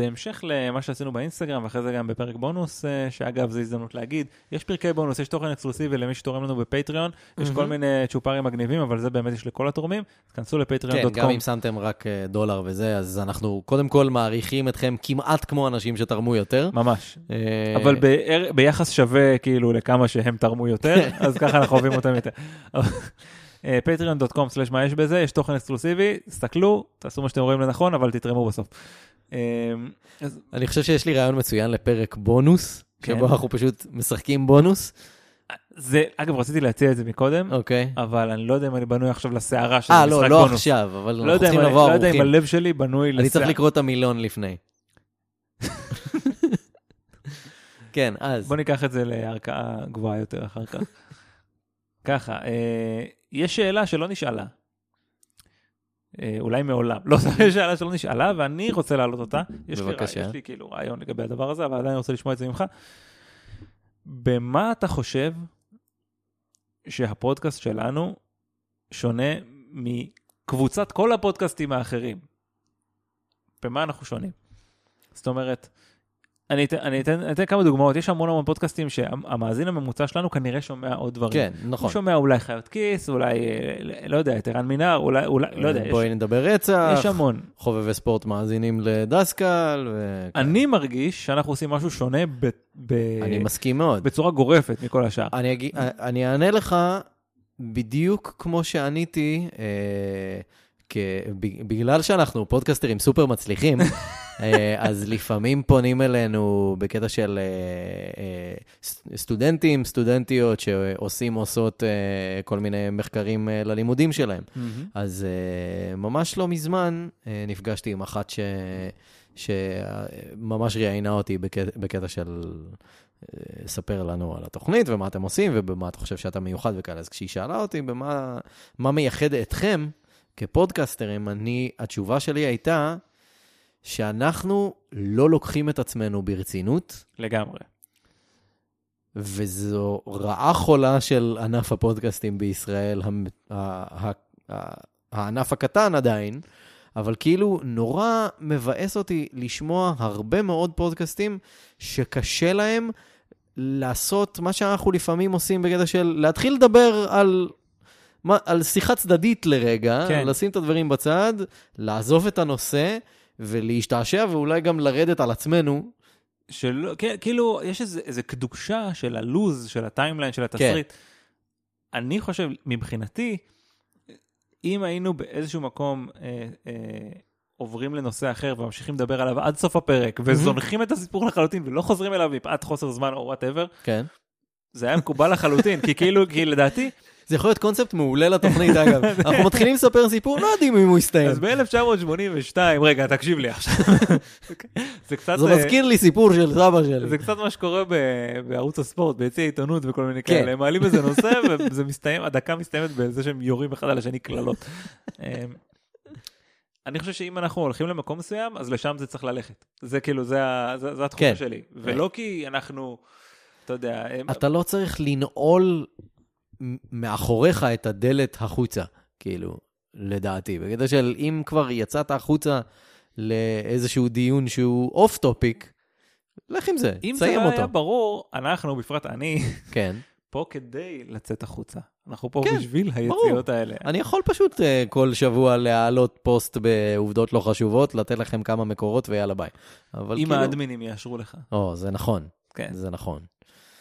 בהמשך למה שעשינו באינסטגרם, ואחרי זה גם בפרק בונוס, אה, שאגב, זו הזדמנות להגיד, יש פרקי בונוס, יש תוכן אקסקלוסיבי למי שתורם לנו בפטריון, יש כל מיני צ'ופרים מגניבים, אבל זה באמת יש לכל התורמים, אז כנסו כן, לפטריון.קום. גם אם שמתם רק אה, דולר וזה, אז אנחנו קודם כל מעריכים אתכם כמעט כמו אנשים שתרמו יותר. ממש. אה, אבל ביחס שווה כאילו לכמה שהם תרמו יותר, אז ככה אנחנו אוהבים אותם יותר. אה, patreon.com/מה יש בזה, יש תוכן אקסקלוסיבי, תסתכלו, תעשו מה שאתם רואים לנכון, אבל תתרמו בסוף. אה, אז אני חושב שיש לי רעיון מצוין לפרק בונוס, כן. שבו אנחנו פשוט משחקים בונוס. זה, אגב, רציתי להציע את זה מקודם, אוקיי. אבל אני לא יודע אם אני בנוי עכשיו לסערה של אה, משחק לא, לא בונוס. עכשיו, אבל לא אנחנו צריכים לבוא לא יודע אם ערוכים. הלב שלי בנוי אני צריך לסערה. לקרוא את המילון לפני. כן, אז. בוא ניקח את זה לערכאה גבוהה יותר אחר כך. ככה, אה, יש שאלה שלא נשאלה. אה, אולי מעולם. לא, זו שאלה שלא נשאלה, ואני רוצה להעלות אותה. יש לי, בבקשה. רע- יש לי כאילו רעיון לגבי הדבר הזה, אבל עדיין רוצה לשמוע את זה ממך. במה אתה חושב שהפודקאסט שלנו שונה מקבוצת כל הפודקאסטים האחרים? במה אנחנו שונים? זאת אומרת, אני אתן, אני, אתן, אני אתן כמה דוגמאות, יש המון המון פודקאסטים שהמאזין הממוצע שלנו כנראה שומע עוד דברים. כן, הוא נכון. שומע אולי חיות כיס, אולי, אה, לא יודע, את ערן מינר, אולי, אולי, לא יודע, יש, בואי נדבר רצח. יש המון. חובבי ספורט מאזינים לדסקל. ו- אני מרגיש שאנחנו עושים משהו שונה ב, ב, אני מסכים מאוד. בצורה גורפת מכל השאר. אני, אגיד, אני אענה לך בדיוק כמו שעניתי, אה, כ, בגלל שאנחנו פודקסטרים סופר מצליחים, אז לפעמים פונים אלינו בקטע של אה, אה, סטודנטים, סטודנטיות שעושים, עושות אה, כל מיני מחקרים אה, ללימודים שלהם. אז ממש לא מזמן נפגשתי עם אחת ש... שממש ראיינה אותי בקטע, בקטע של ספר לנו על התוכנית ומה אתם עושים ובמה אתה חושב שאתה מיוחד וכאלה. אז כשהיא שאלה אותי במה מה מייחד אתכם כפודקסטרים, אני, התשובה שלי הייתה שאנחנו לא לוקחים את עצמנו ברצינות, לגמרי. וזו רעה חולה של ענף הפודקאסטים בישראל, המ- ה- ה- הענף הקטן עדיין, אבל כאילו נורא מבאס אותי לשמוע הרבה מאוד פודקאסטים שקשה להם לעשות מה שאנחנו לפעמים עושים בקטע של להתחיל לדבר על... מה, על שיחה צדדית לרגע. כן. לשים את הדברים בצד, לעזוב את הנושא ולהשתעשע ואולי גם לרדת על עצמנו. שלא, כן, כאילו, יש איזה, איזה קדושה של הלוז, של הטיימליין, של התסריט. אני חושב, מבחינתי, אם היינו באיזשהו מקום אה, אה, עוברים לנושא אחר וממשיכים לדבר עליו עד סוף הפרק, וזונחים את הסיפור לחלוטין ולא חוזרים אליו מפאת חוסר זמן או whatever, כן. זה היה מקובל לחלוטין, כי כאילו, כי לדעתי, זה יכול להיות קונספט מעולה לתוכנית, אגב. אנחנו מתחילים לספר סיפור, לא יודעים אם הוא יסתיים. אז ב-1982, רגע, תקשיב לי עכשיו. זה קצת... זה אה, מזכיר לי סיפור של סבא שלי. זה קצת מה שקורה בערוץ הספורט, ביציע עיתונות וכל מיני כן. כאלה, הם מעלים איזה נושא וזה מסתיים, הדקה מסתיימת בזה שהם יורים אחד על השני קללות. אמ, אני חושב שאם אנחנו הולכים למקום מסוים, אז לשם זה צריך ללכת. זה כאילו, זה זה זה התחושה כן. שלי. ולא כי אנחנו, אתה יודע, הם- אתה לא צריך לנעול מאחוריך את הדלת החוצה, כאילו, לדעתי. בקטע של אם כבר יצאת החוצה לאיזשהו דיון שהוא off topic, לך עם זה, אם זה תסיים לא היה אותו. ברור, אנחנו, בפרט אני, כן. פה כדי לצאת החוצה. אנחנו פה כן, בשביל ברור. היציאות האלה. אני יכול פשוט uh, כל שבוע להעלות פוסט בעובדות לא חשובות, לתת לכם כמה מקורות ויאללה ביי. אבל אם כאילו... האדמינים יאשרו לך. או, זה נכון, כן, זה נכון.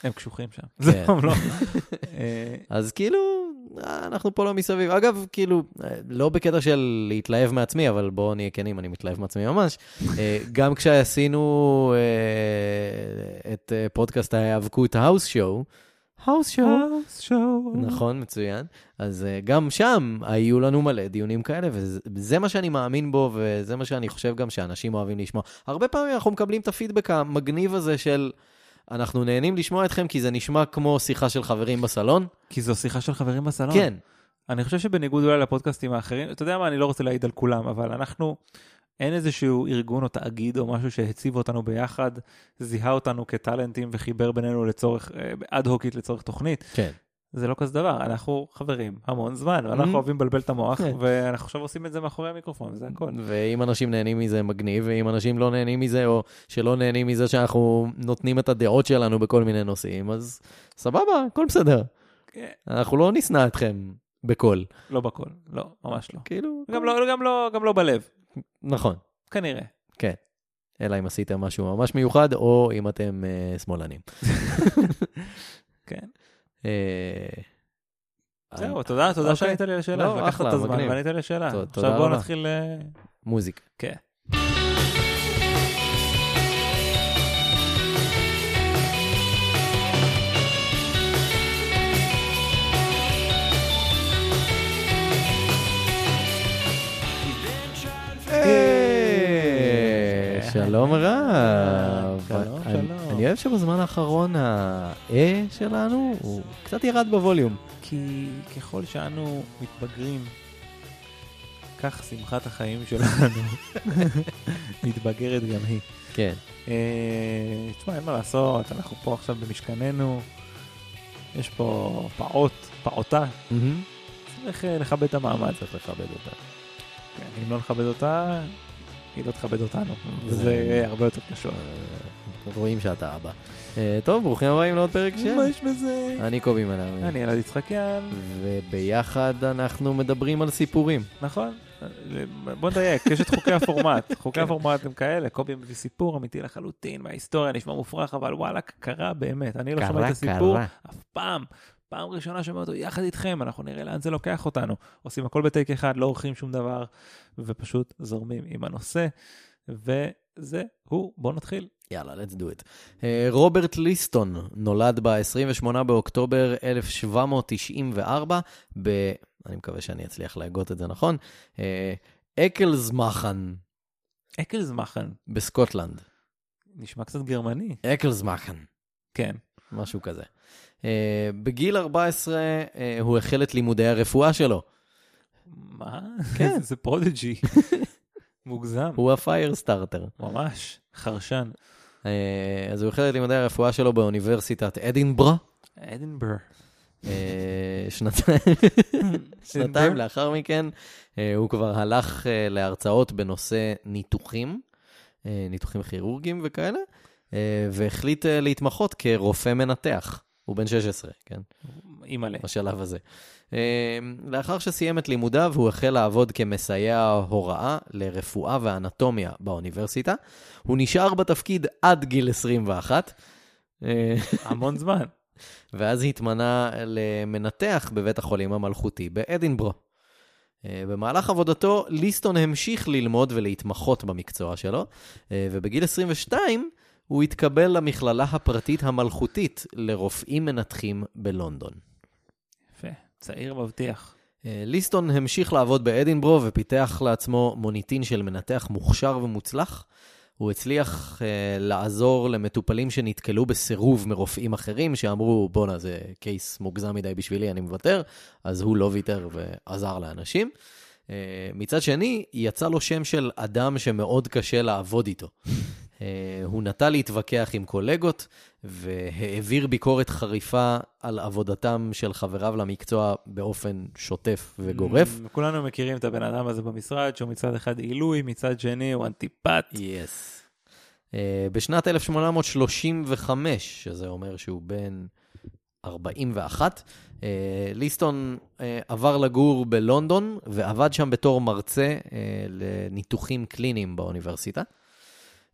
הם קשוחים שם. כן. זה לא. אז כאילו, אה, אנחנו פה לא מסביב. אגב, כאילו, אה, לא בקטע של להתלהב מעצמי, אבל בואו נהיה כנים, אני מתלהב מעצמי ממש. אה, גם כשעשינו את פודקאסט ההיאבקות האוס שואו, האוס שואו, האוס שואו. נכון, מצוין. אז אה, גם שם היו לנו מלא דיונים כאלה, וזה מה שאני מאמין בו, וזה מה שאני חושב גם שאנשים אוהבים לשמוע. הרבה פעמים אנחנו מקבלים את הפידבק המגניב הזה של... אנחנו נהנים לשמוע אתכם כי זה נשמע כמו שיחה של חברים בסלון. כי זו שיחה של חברים בסלון. כן, אני חושב שבניגוד אולי לפודקאסטים האחרים, אתה יודע מה, אני לא רוצה להעיד על כולם, אבל אנחנו, אין איזשהו ארגון או תאגיד או משהו שהציב אותנו ביחד, זיהה אותנו כטאלנטים וחיבר בינינו לצורך, אד הוקית לצורך תוכנית. כן. זה לא כזה דבר, אנחנו חברים המון זמן, Mhm. ואנחנו אוהבים לבלבל את המוח, כן. ואנחנו עכשיו עושים את זה מאחורי המיקרופון, וזה הכל. ואם אנשים נהנים מזה, מגניב, ואם אנשים לא נהנים מזה, או שלא נהנים מזה שאנחנו נותנים את הדעות שלנו בכל מיני נושאים, אז סבבה, הכל בסדר. כן, אנחנו לא נשנא אתכם בקול. לא בכל, לא, ממש לא. כאילו... גם לא, גם לא, גם לא בלב, נכון, כנראה. כן. אלא אם עשיתם משהו ממש מיוחד, או אם אתם אה, שמאלנים. כן. אה, זהו, תודה, תודה אוקיי. שענית לי על השאלה, לא, אחלה, את הזמן מגניב. וענית לי תודה עכשיו בואו. נתחיל... אה, מוזיקה. כן. אה, שלום רב. אני- אוהב שבזמן האחרון ה-אה שלנו הוא קצת ירד בווליום. כי ככל שאנו מתבגרים, כך שמחת החיים שלנו מתבגרת גם היא. כן. אה, תשמע, אין מה לעשות, אנחנו פה עכשיו במשכננו, יש פה פעוט, פעוטה. צריך אה, לכבד את המעמד. צריך לכבד אותה. כן, אם לא נכבד אותה, היא לא תכבד אותנו, זה- וזה הרבה יותר קשור. רואים שאתה אבא. אה, טוב, ברוכים הבאים לעוד פרק של... מה יש בזה? אני קובי מנהל. אני אלעד יצחקיאן, וביחד אנחנו מדברים על סיפורים. נכון? בוא נדייק, יש את חוקי הפורמט. חוקי הפורמט הם כאלה, קובי מביא סיפור אמיתי לחלוטין, וההיסטוריה נשמע מופרך, אבל וואלה, קרה באמת. אני לא שומע את הסיפור אף פעם. פעם ראשונה שומע אותו יחד איתכם, אנחנו נראה לאן זה לוקח אותנו. עושים הכל בטייק אחד, לא עורכים שום דבר, ופשוט זורמים עם הנושא. וזהו, בואו נתחיל. יאללה, let's do it. אה, רוברט ליסטון נולד ב-28 באוקטובר 1794 ב... אני מקווה שאני אצליח להגות את זה נכון. אה, אקלזמאכן אקלזמאכן, בסקוטלנד. נשמע קצת גרמני. אקלסמאכן, כן. משהו כזה. אה, בגיל 14 אה, הוא החל את לימודי הרפואה שלו. מה? כן. זה Prodigy. מוגזם. הוא ה firestarter. ממש. חרשן. אה, אז הוא החל את לימודי הרפואה שלו באוניברסיטת אדינברה. אדינבר. אה, שנתיים, שנתיים לאחר מכן, אה, הוא כבר הלך להרצאות בנושא ניתוחים, ניתוחים כירורגיים וכאלה, והחליט להתמחות כרופא מנתח. הוא בן 16, כן? אימא'לה. בשלב הזה. אה, לאחר שסיים את לימודיו, הוא החל לעבוד כמסייע הוראה לרפואה ואנטומיה באוניברסיטה. הוא נשאר בתפקיד עד גיל 21. אה, המון זמן. ואז התמנה למנתח בבית החולים המלכותי באדינברו. אה, במהלך עבודתו, ליסטון המשיך ללמוד ולהתמחות במקצוע שלו, אה, ובגיל 22 הוא התקבל למכללה הפרטית המלכותית לרופאים מנתחים בלונדון. יפה. צעיר מבטיח. אה, ליסטון המשיך לעבוד באדינברו ופיתח לעצמו מוניטין של מנתח מוכשר ומוצלח. הוא הצליח uh, לעזור למטופלים שנתקלו בסירוב מרופאים אחרים, שאמרו, בואנה, זה קייס מוגזם מדי בשבילי, אני מוותר, אז הוא לא ויתר ועזר לאנשים. Uh, מצד שני, יצא לו שם של אדם שמאוד קשה לעבוד איתו. Uh, הוא נטה להתווכח עם קולגות, והעביר ביקורת חריפה על עבודתם של חבריו למקצוע באופן שוטף וגורף. Mm, כולנו מכירים את הבן אדם הזה במשרד, שהוא מצד אחד עילוי, מצד שני הוא אנטיפט. יס. Uh, בשנת 1835, שזה אומר שהוא בן 41, uh, ליסטון uh, עבר לגור בלונדון ועבד שם בתור מרצה לניתוחים קליניים באוניברסיטה.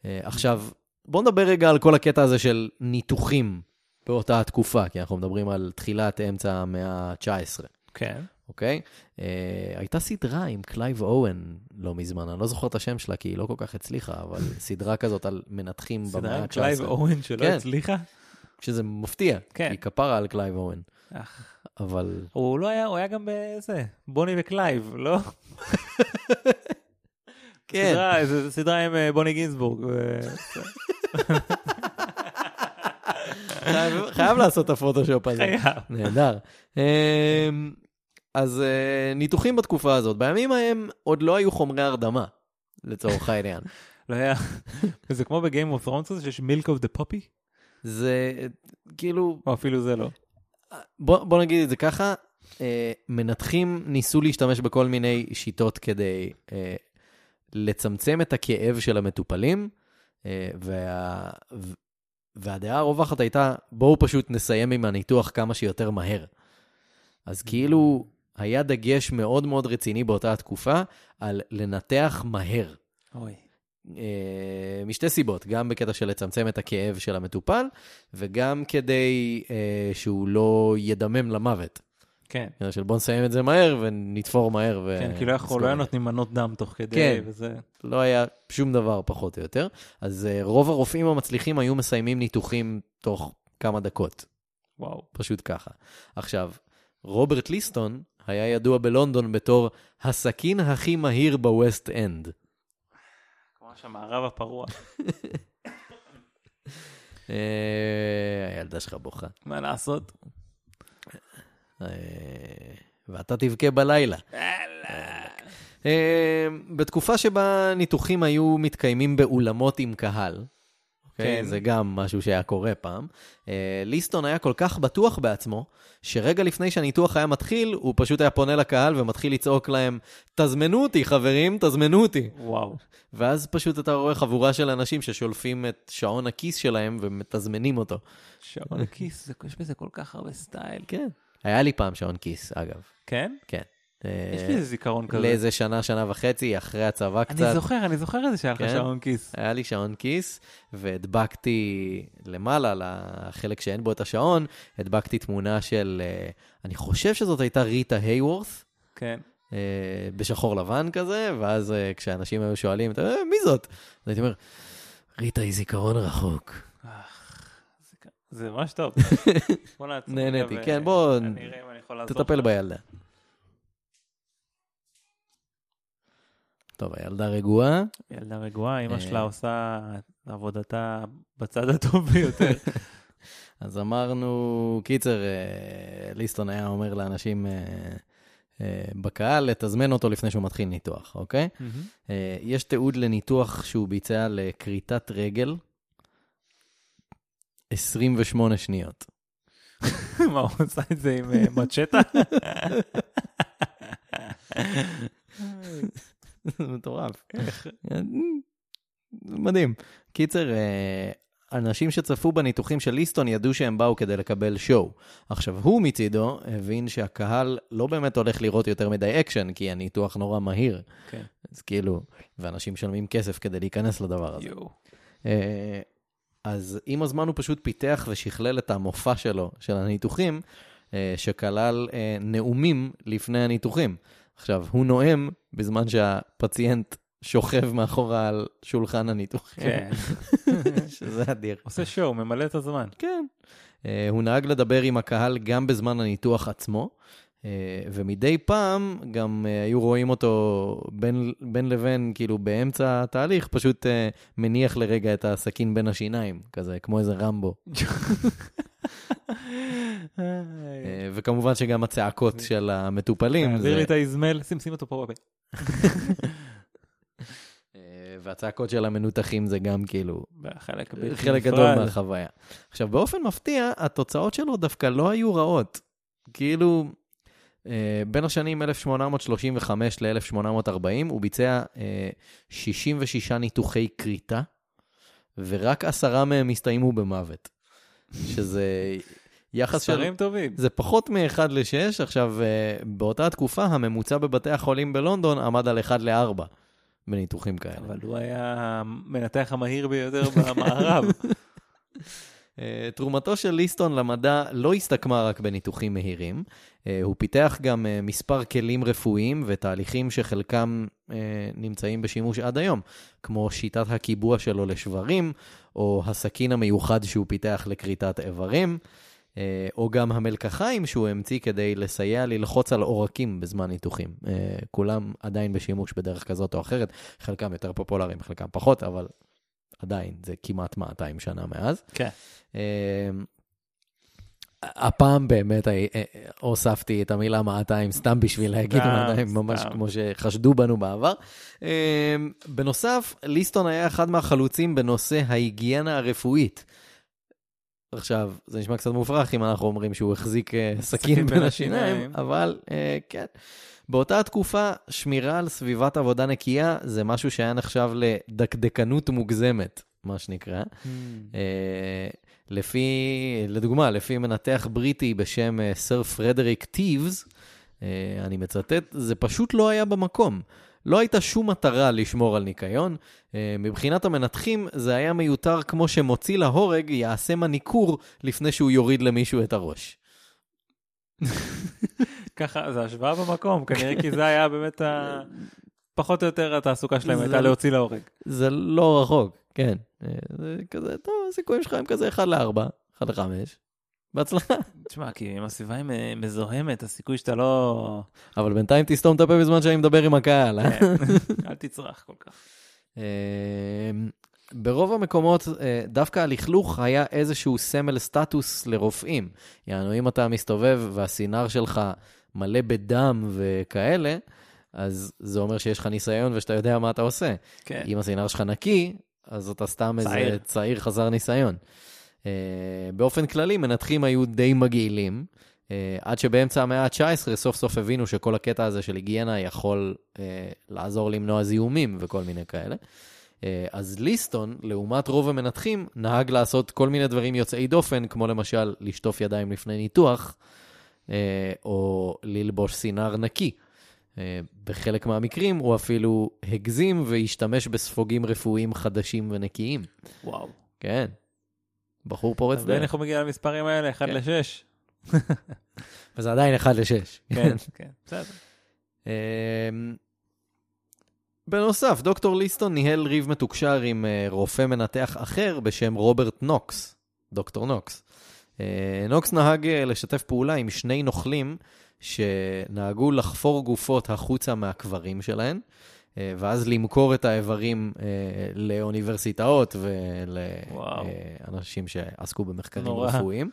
אה, עכשיו, בואו נדבר רגע על כל הקטע הזה של ניתוחים באותה התקופה, כי אנחנו מדברים על תחילת אמצע המאה ה-19. כן. אוקיי? אה, הייתה סדרה עם קלייב אוון לא מזמן, אני לא זוכר את השם שלה כי היא לא כל כך הצליחה, אבל סדרה כזאת על סדרה במאה עם קלייב ה-19. אוון שלא כן. הצליחה. שזה מפתיע, כן. כי כפרה על קלייב אוון. אך, אבל הוא לא היה, הוא היה גם בזה, בוני וקלייב, לא? כן, סדרה, סדרה עם אה, בוני גינזבורג. חייב- לעשות את הפוטושופ הזה. חייב. נהדר. אמ, אז אה, ניתוחים בתקופה הזאת, בימים ההם עוד לא היו חומרי הרדמה, לצורך העניין. לא היה, זה כמו ב Game of Thrones הזה שיש milk of the poppy? זה כאילו, או אפילו זה לא. בוא, בוא נגיד את זה ככה, אה, מנתחים ניסו להשתמש בכל מיני שיטות כדי אה, לצמצם את הכאב של המטופלים, אה, וה, והדעה הרווחת הייתה, בואו פשוט נסיים עם הניתוח כמה שיותר מהר. אז כאילו, היה דגש מאוד מאוד רציני באותה התקופה על לנתח מהר. אוי. אה, משתי סיבות, גם בקטע של לצמצם את הכאב של המטופל, וגם כדי אה, שהוא לא ידמם למוות. כן. של בוא נסיים את זה מהר ונתפור מהר. ו... כן, כי לא יכול, לא היה נותנים מנות דם תוך כדי, כן. וזה... לא היה שום דבר פחות או יותר. אז uh, רוב הרופאים המצליחים היו מסיימים ניתוחים תוך כמה דקות. וואו. פשוט ככה. עכשיו, רוברט ליסטון היה ידוע בלונדון בתור הסכין הכי מהיר בווסט אנד. כמו שהמערב הפרוע. אה, הילדה שלך בוכה. מה לעשות? אה, ואתה תבכה בלילה. אה, בתקופה שבה ניתוחים היו מתקיימים באולמות עם קהל, אוקיי? כן. זה גם משהו שהיה קורה פעם. אה, ליסטון היה כל כך בטוח בעצמו, שרגע לפני שהניתוח היה מתחיל, הוא פשוט היה פונה לקהל ומתחיל לצעוק להם, תזמנו אותי, חברים, תזמנו אותי. וואו. ואז פשוט אתה רואה חבורה של אנשים ששולפים את שעון הכיס שלהם ומתזמנים אותו. שעון הכיס, יש בזה כל כך הרבה סטייל. כן. היה לי פעם שעון כיס, אגב. כן? כן. יש לי איזה זיכרון כזה. לאיזה שנה, שנה וחצי, אחרי הצבא קצת. אני זוכר, אני זוכר את זה שהיה לך כן? שעון כיס. היה לי שעון כיס, והדבקתי למעלה, לחלק שאין בו את השעון, הדבקתי תמונה של, אה, אני חושב שזאת הייתה ריטה הייוורת', כן. אה, בשחור לבן כזה, ואז אה, כשאנשים היו שואלים, "אה, מי זאת? אז הייתי אומר, ריטה היא זיכרון רחוק. זה ממש טוב. בוא נעצור. נהניתי, כן, בוא. תטפל. בילדה. טוב, הילדה רגועה. ילדה רגועה, אמא אה. שלה עושה עבודתה בצד הטוב ביותר. אז אמרנו, קיצר, אה, ליסטון היה אומר לאנשים אה, אה, בקהל לתזמן אותו לפני שהוא מתחיל ניתוח, אוקיי? אה, יש תיעוד לניתוח שהוא ביצע לכריתת רגל, 28 שניות. מה, הוא עושה את זה עם אה, מצ'טה? זה מטורף. מדהים. קיצר, אה, אנשים שצפו בניתוחים של ליסטון ידעו שהם באו כדי לקבל show. עכשיו, הוא מצידו הבין שהקהל לא באמת הולך לראות יותר מדי אקשן, כי הניתוח נורא מהיר. כן. אז כאילו, ואנשים משלמים כסף כדי להיכנס לדבר הזה. יואו. אז עם הזמן הוא פשוט פיתח ושכלל את המופע שלו, של הניתוחים, אה, שכלל אה, נאומים לפני הניתוחים. עכשיו, הוא נואם בזמן שהפציינט שוכב מאחורה על שולחן הניתוחים. כן. שזה אדיר. עושה שואו, ממלא את הזמן. כן. אה, הוא נהג לדבר עם הקהל גם בזמן הניתוח עצמו, ומדי פעם גם אה, היו רואים אותו בין, בין לבין, כאילו באמצע התהליך, פשוט אה, מניח לרגע את הסכין בין השיניים, כזה, כמו איזה רמבו. אה, וכמובן שגם הצעקות של המטופלים, תעביר לי את האזמל, שים, שים אותו פה. אה, והצעקות של המנותחים זה גם כאילו בלתי חלק גדול. מהחוויה. עכשיו, באופן מפתיע, התוצאות שלו דווקא לא היו רעות. כאילו, אה, בין השנים 1835 ל-1840 הוא ביצע אה, 66 ניתוחי כריתה, ורק עשרה מהם הסתיימו במוות. שזה יחס של... ספרים טובים. זה פחות מ-1 ל-6. עכשיו, אה, באותה תקופה, הממוצע בבתי החולים בלונדון עמד על 1 ל-4 בניתוחים כאלה. אבל הוא היה המנתח המהיר ביותר במערב. אה, תרומתו של ליסטון למדע לא הסתכמה רק בניתוחים מהירים, אה, הוא פיתח גם אה, מספר כלים רפואיים ותהליכים שחלקם נמצאים בשימוש עד היום, כמו שיטת הקיבוע שלו לשברים, או הסכין המיוחד שהוא פיתח לכריתת איברים, או גם המלקחיים שהוא המציא כדי לסייע ללחוץ על עורקים בזמן ניתוחים. כולם עדיין בשימוש בדרך כזאת או אחרת, חלקם יותר פופולריים, חלקם פחות, אבל עדיין, זה כמעט 200 שנה מאז. כן. אה, הפעם באמת אה, אה, הוספתי את המילה 200 סתם בשביל להגיד סתם, 200, ממש. כמו שחשדו בנו בעבר. אה, בנוסף, ליסטון היה אחד מהחלוצים בנושא ההיגיינה הרפואית. עכשיו, זה נשמע קצת מופרך אם אנחנו אומרים שהוא החזיק אה, סכין בין השיניים. אבל אה, כן. באותה תקופה, שמירה על סביבת עבודה נקייה זה משהו שהיה נחשב לדקדקנות מוגזמת, מה שנקרא. אה, לפי, לדוגמה, לפי מנתח בריטי בשם סר פרדריק טיבס, אני מצטט, זה פשוט לא היה במקום. לא הייתה שום מטרה לשמור על ניקיון. אה, מבחינת המנתחים, זה היה מיותר כמו שמוציא להורג יעשה מניקור לפני שהוא יוריד למישהו את הראש. ככה, זה השוואה במקום, כנראה כי זה היה באמת ה... פחות או יותר התעסוקה שלהם הייתה להוציא להורג. זה לא רחוק, כן. אה, זה כזה, טוב, הסיכויים שלך הם כזה 1 ל-4, 1 ל-5. בהצלחה. תשמע, כי אם הסביבה היא מזוהמת, הסיכוי שאתה לא... אבל בינתיים תסתום את הפה בזמן שאני מדבר עם הקהל. אה? כן, אל תצרח כל כך. אה, ברוב המקומות, אה, דווקא הלכלוך היה איזשהו סמל סטטוס לרופאים. יענו, אם אתה מסתובב והסינר שלך מלא בדם וכאלה, אז זה אומר שיש לך ניסיון ושאתה יודע מה אתה עושה. כן. אם הסינר שלך נקי, אז אתה סתם איזה צעיר. צעיר חסר ניסיון. Uh, באופן כללי, מנתחים היו די מגעילים, uh, עד שבאמצע המאה ה-19 סוף סוף הבינו שכל הקטע הזה של היגיינה יכול uh, לעזור למנוע זיהומים וכל מיני כאלה. אז ליסטון, לעומת רוב המנתחים, נהג לעשות כל מיני דברים יוצאי דופן, כמו למשל לשטוף ידיים לפני ניתוח, או ללבוש סינר נקי. בחלק מהמקרים הוא אפילו הגזים והשתמש בספוגים רפואיים חדשים ונקיים. וואו. כן. בחור פורץ אז דרך. איך הוא מגיע למספרים האלה? 1 כן. ל-6. וזה עדיין 1 ל-6. כן, כן, בסדר. אמ, בנוסף, דוקטור ליסטון ניהל ריב מתוקשר עם אה, רופא מנתח אחר בשם רוברט נוקס, דוקטור נוקס. אה, נוקס נהג אה, לשתף פעולה עם שני נוכלים שנהגו לחפור גופות החוצה מהקברים שלהן, אה, ואז למכור את האיברים אה, לאוניברסיטאות. ולאנשים שעסקו במחקרים נורא. רפואיים.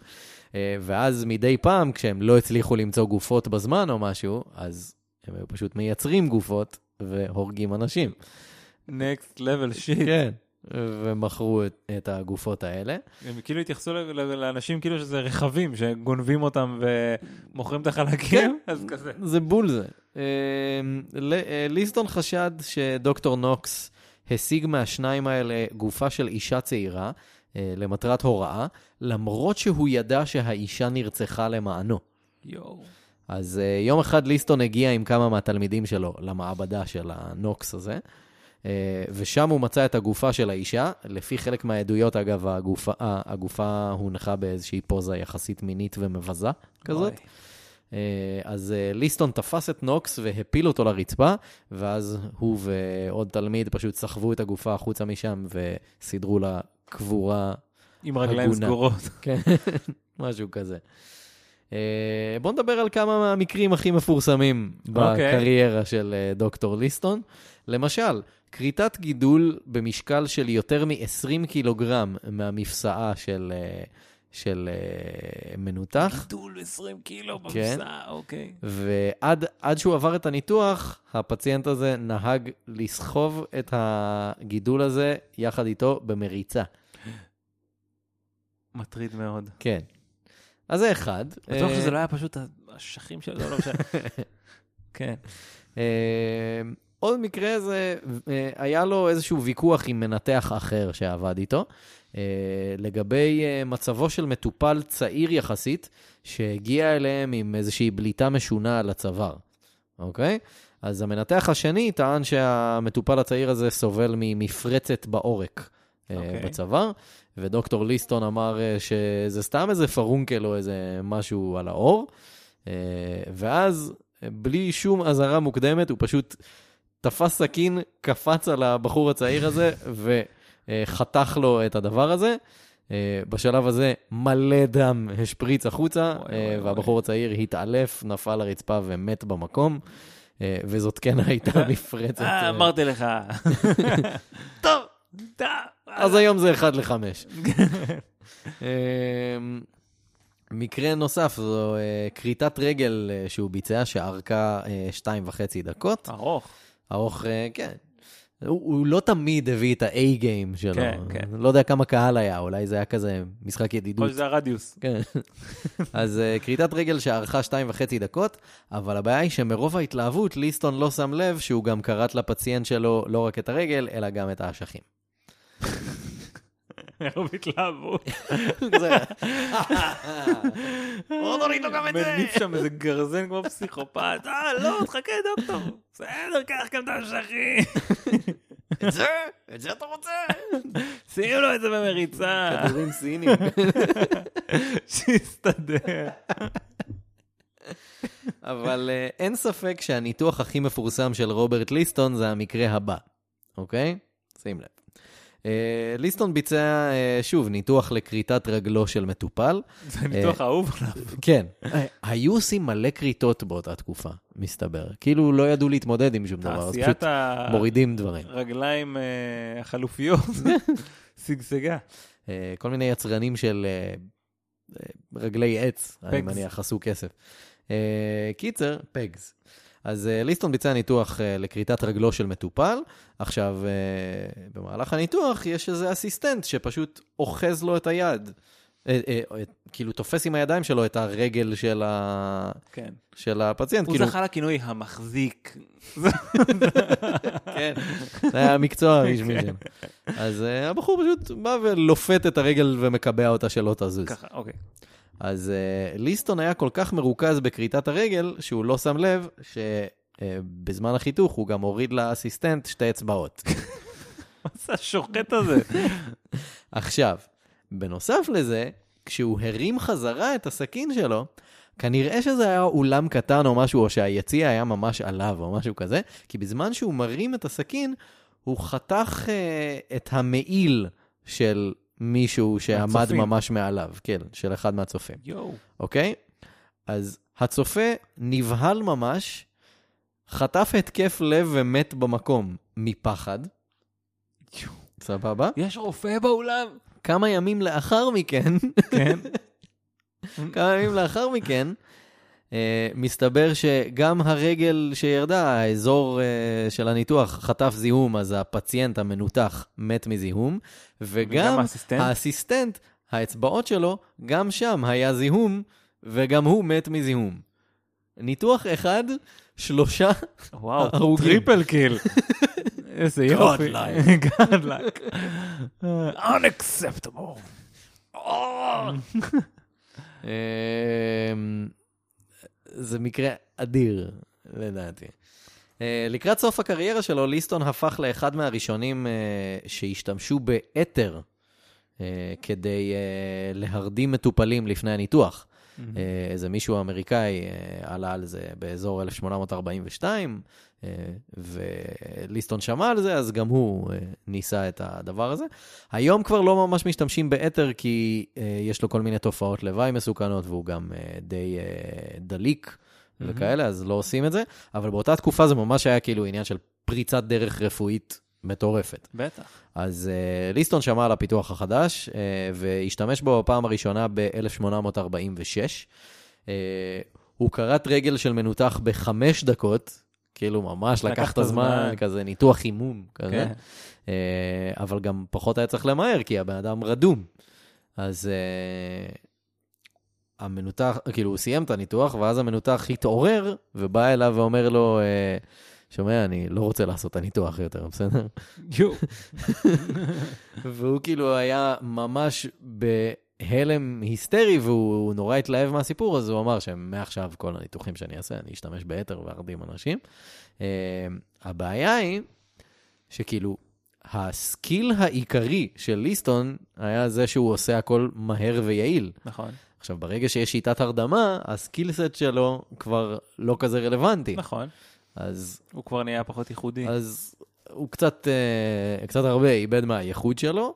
אה, ואז מדי פעם, כשהם לא הצליחו למצוא גופות בזמן או משהו, אז הם היו פשוט מייצרים גופות והורגים אנשים. נקסט level שיט. כן. ומכרו את, את הגופות האלה. הם כאילו התייחסו לאנשים כאילו שזה רכבים שגונבים אותם ומוכרים את כן. החלקים, אז כזה. זה בול זה. אה, אה, ליסטון חשד שדוקטור נוקס השיג מהשניים האלה גופה של אישה צעירה אה, למטרת הוראה, למרות שהוא ידע שהאישה נרצחה למענו. יואו. אז יום אחד ליסטון הגיע עם כמה מהתלמידים שלו למעבדה של הנוקס הזה, ושם הוא מצא את הגופה של האישה. לפי חלק מהעדויות, אגב, הגופה, אה, הגופה הונחה באיזושהי פוזה יחסית מינית ומבזה כזאת. אוי. Uh, אז ליסטון תפס את נוקס והפיל אותו לרצפה, ואז הוא ועוד תלמיד פשוט סחבו את הגופה החוצה משם וסידרו לה קבורה עם רגליים. סגורות. כן, משהו כזה. Uh, בוא נדבר על כמה מהמקרים הכי מפורסמים אוקיי. בקריירה של דוקטור ליסטון. למשל, כריתת גידול במשקל של יותר מ-20 קילוגרם מהמפסעה של, uh, של uh, מנותח, גידול 20 קילו כן. במפסע, אוקיי. ועד עד שהוא עבר את הניתוח, הפציינט הזה נהג לסחוב את הגידול הזה יחד איתו במריצה. מטריד מאוד. כן. אז זה אחד. בטוח אה, שזה לא היה פשוט האשכים שלו, לא משנה. כן. עוד מקרה זה, אה, היה לו איזשהו ויכוח עם מנתח אחר שעבד איתו, אה, לגבי אה, מצבו של מטופל צעיר יחסית, שהגיע אליהם עם איזושהי בליטה משונה על הצוואר, אוקיי? אז המנתח השני טען שהמטופל הצעיר הזה סובל ממפרצת בעורק אה, אוקיי. בצוואר, ודוקטור ליסטון אמר שזה סתם איזה פרונקל או איזה משהו על האור, ואז בלי שום אזהרה מוקדמת, הוא פשוט תפס סכין, קפץ על הבחור הצעיר הזה וחתך לו את הדבר הזה. אה, בשלב הזה מלא דם השפריץ החוצה, אה, והבחור הצעיר התעלף, נפל לרצפה ומת במקום, אה, וזאת כן הייתה מפרצת. אמרתי לך. טוב, טוב. אז היום זה 1 ל-5. מקרה נוסף זו כריתת רגל שהוא ביצע, שארכה אה, שתיים וחצי דקות. ארוך. ארוך, אה, כן. הוא, הוא לא תמיד הביא את ה-A-game שלו. כן, כן. לא יודע כמה קהל היה, אולי זה היה כזה משחק או ידידות. שזה הרדיוס. כן. אז uh, כריתת רגל שארכה שתיים וחצי דקות, אבל הבעיה היא שמרוב ההתלהבות, ליסטון לא שם לב שהוא גם כרת לפציינט שלו לא רק את הרגל, אלא גם את האשכים. מרוב התלהבות. בוא נוריד לו גם את זה. מניף שם איזה גרזן כמו פסיכופת. אה, לא, תחכה דוקטור. בסדר, קח גם את האשכים. את זה? את זה אתה רוצה? שים לו את זה במריצה. כדורים סינים. שיסתדר. אבל uh, אין ספק שהניתוח הכי מפורסם של רוברט ליסטון זה המקרה הבא, אוקיי? שים לב. Uh, ליסטון ביצע, uh, שוב, ניתוח לכריתת רגלו של מטופל. זה ניתוח אהוב עליו. כן. היו עושים מלא כריתות באותה תקופה, מסתבר. כאילו לא ידעו להתמודד עם שום דבר, אז תעשיית פשוט מורידים דברים. הרגליים אה, החלופיות שגשגה. אה, כל מיני יצרנים של אה, אה, רגלי עץ, אני. מניח, עשו כסף. אה, קיצר, פגס. אז אה, ליסטון ביצע ניתוח אה, לכריתת רגלו של מטופל. עכשיו, אה, במהלך הניתוח יש איזה אסיסטנט שפשוט אוחז לו את היד. כאילו תופס עם הידיים שלו את הרגל של, ה... כן. של הפציינט. הוא כאילו, זכה לכינוי המחזיק. כן, זה היה המקצוע הרשמי כן. שלו. אז הבחור פשוט בא ולופת את הרגל ומקבע אותה שלא תזוז. ככה, אוקיי. אז uh, ליסטון היה כל כך מרוכז בכריתת הרגל, שהוא לא שם לב שבזמן החיתוך הוא גם הוריד לאסיסטנט שתי אצבעות. מה זה השוחט הזה? עכשיו, בנוסף לזה, כשהוא הרים חזרה את הסכין שלו, כנראה שזה היה אולם קטן או משהו, או שהיציע היה ממש עליו או משהו כזה, כי בזמן שהוא מרים את הסכין, הוא חתך uh, את המעיל של מישהו שעמד מהצופים. ממש מעליו, כן, של אחד מהצופים. יואו. אוקיי? אז הצופה נבהל ממש, חטף התקף לב ומת במקום מפחד. יואו. סבבה? יש רופא באולם? כמה ימים לאחר מכן, כן. כמה ימים לאחר מכן, מסתבר שגם הרגל שירדה, האזור uh, של הניתוח, חטף זיהום, אז הפציינט המנותח מת מזיהום, וגם האסיסטנט? האסיסטנט, האצבעות שלו, גם שם היה זיהום, וגם הוא מת מזיהום. ניתוח אחד, שלושה, וואו, הרוגים. Triple kill. איזה יופי. Godlike. Godlike. Unacceptable. זה מקרה אדיר, לדעתי. אה, לקראת סוף הקריירה שלו, ליסטון הפך לאחד מהראשונים אה, שהשתמשו באתר אה, כדי להרדים מטופלים לפני הניתוח. אה, איזה מישהו אמריקאי עלה על זה באזור 1842, אה, וליסטון שמע על זה, אז גם הוא אה, ניסה את הדבר הזה. היום כבר לא ממש משתמשים באתר, כי אה, יש לו כל מיני תופעות לוואי מסוכנות, והוא גם אה, די דליק וכאלה, אז לא עושים את זה. אבל באותה תקופה זה ממש היה כאילו עניין של פריצת דרך רפואית מטורפת. בטח. אז uh, ליסטון שמע על הפיתוח החדש, uh, והשתמש בו בפעם הראשונה ב-1846. Uh, הוא כרת רגל של מנותח בחמש דקות, כאילו ממש לקח, לקח את הזמן. כזה ניתוח חימום כזה. כן. Uh, אבל גם פחות היה צריך למהר, כי הבן אדם רדום. אז uh, המנותח, כאילו הוא סיים את הניתוח, ואז המנותח התעורר, ובא אליו ואומר לו, uh, שומע, אני לא רוצה לעשות את הניתוח יותר, בסדר? והוא כאילו היה ממש בהלם היסטרי, והוא נורא התלהב מהסיפור, אז הוא אמר שמעכשיו כל הניתוחים שאני אעשה, אני אשתמש ביתר וארדים אנשים. Uh, הבעיה היא שכאילו, הסקיל העיקרי של ליסטון היה זה שהוא עושה הכל מהר ויעיל. נכון. עכשיו, ברגע שיש שיטת הרדמה, הסקילסט שלו כבר לא כזה רלוונטי. נכון. אז הוא כבר נהיה פחות ייחודי. אז הוא קצת, אה, קצת הרבה איבד מהייחוד שלו,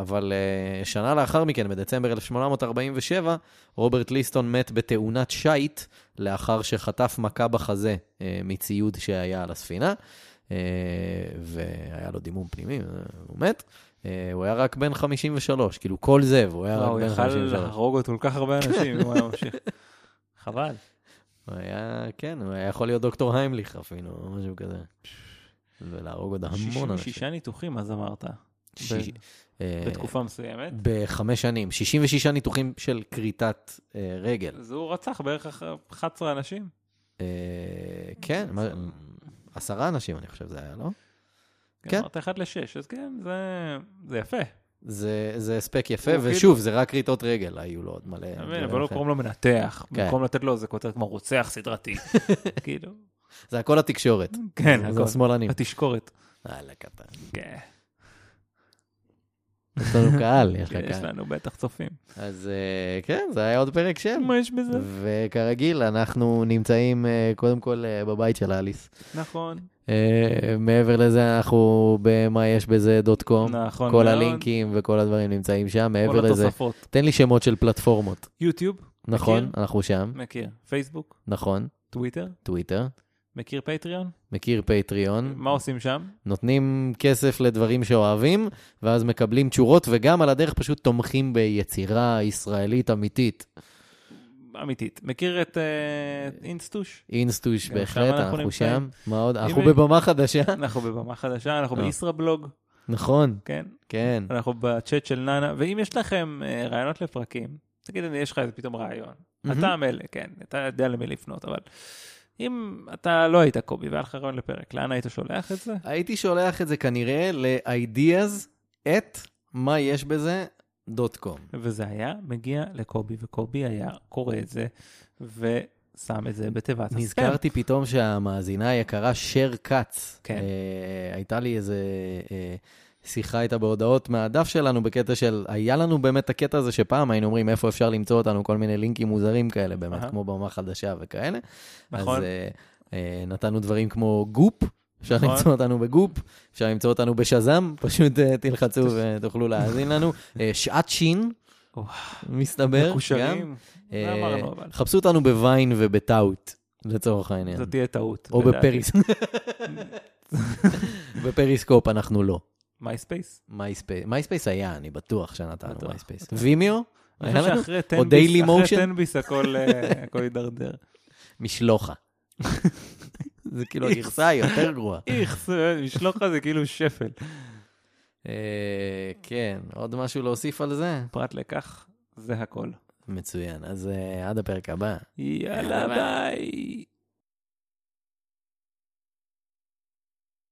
אבל אה, שנה לאחר מכן, בדצמבר 1847, רוברט ליסטון מת בתאונת שיט, לאחר שחטף מכה בחזה אה, מציוד שהיה על הספינה, אה, והיה לו דימום פנימי, אה, הוא מת. אה, הוא היה רק בן 53, כאילו כל זה, והוא היה רק הוא בן יכל 53. להרוג עוד כל כך הרבה אנשים הוא היה ממשיך. חבל. הוא היה, כן, הוא היה יכול להיות דוקטור היימליך אפילו, או משהו כזה. ולהרוג עוד המון 66 אנשים. ניתוחים, אז אמרת. שיש- אה, בתקופה מסוימת. בחמש שנים, 66 ניתוחים של כריתת אה, רגל. אז הוא רצח בערך אח- 11 אנשים. אה, כן, עשרה אנשים אני חושב זה היה, לא? כן. אמרת 1 ל-6, אז כן, זה- זה יפה. זה, זה הספק יפה, ושוב, זה רק כריתות רגל, היו לו עוד מלא. דברים אבל לא. קוראים לו מנתח. כן. במקום לתת לו איזה כותרת כמו רוצח סדרתי. כאילו, זה הכל התקשורת. כן, זה הכל. השמאלנים. התשקורת. יאללה, קטן. כן. יש לנו קהל, יש לך יש קהל. לנו בטח צופים. אז אה, כן, זה היה עוד פרק של. מה יש בזה? וכרגיל, אנחנו נמצאים אה, קודם כל אה, בבית של אליס. נכון, מעבר לזה, אנחנו במה יש בזה דוט קום. נכון כל מאוד. הלינקים וכל הדברים נמצאים שם. מעבר לזה, התוספות. תן לי שמות של פלטפורמות. יוטיוב, נכון, מכיר? אנחנו שם. מכיר. פייסבוק, נכון, טוויטר, טוויטר. מכיר פטריון? מכיר פטריון. מה עושים שם? נותנים כסף לדברים שאוהבים, ואז מקבלים תשורות, וגם על הדרך פשוט תומכים ביצירה ישראלית אמיתית. אמיתית. מכיר את אה, אינסטוש? אינסטוש בהחלט, אנחנו. שם. מה עוד? אנחנו בבמה חדשה. אנחנו בבמה חדשה, אנחנו אה. בישראבלוג, נכון, כן? כן. אנחנו בצ'אט של נאנה, ואם יש לכם אה, רעיונות לפרקים, תגיד, יש לך פתאום רעיון. אתה המלך, כן, אתה יודע למי לפנות, אבל אם אתה לא היית קובי והיה לך רעיון לפרק, לאן היית שולח את זה? הייתי שולח את זה כנראה ל-ideas את מה יש בזה דוט קום. וזה היה מגיע לקובי, וקובי היה קורא את זה, ושם את זה בתיבת הספאם. נזכרתי פתאום שהמאזינה היקרה שר כץ. כן. אה, הייתה לי איזה אה, שיחה איתה בהודעות מהדף שלנו בקטע של, היה לנו באמת הקטע הזה שפעם היינו אומרים איפה אפשר למצוא אותנו, כל מיני לינקים מוזרים כאלה, באמת, אהה. כמו במה חדשה וכאלה. נכון. אז אה, אה, נתנו דברים כמו גופ. אפשר נכון. למצוא אותנו בגופ, אפשר למצוא אותנו בשזם, פשוט אה, תלחצו ותוכלו להאזין לנו. אה, שעת שין, מסתבר, גם. מקושרים, אמרנו אבל. חפשו אותנו בוויין ובטאוט, לצורך העניין. זאת תהיה טעות. או לדעתי. בפריס. בפריסקופ אנחנו לא. מייספייס? מייספייס, היה, אני בטוח שנתנו. מייספייס. וימיו? היה לנו? או תנביס, Daily אחרי? תנביס הכל אה, הכל הידרדר. משלוחה. זה כאילו הגרסה היותר גרועה. איכס, אה, משלוחה זה כאילו שפל. אה, כן, עוד משהו להוסיף על זה? פרט לכך, זה הכל. מצוין, אז עד הפרק הבא. יאללה ביי.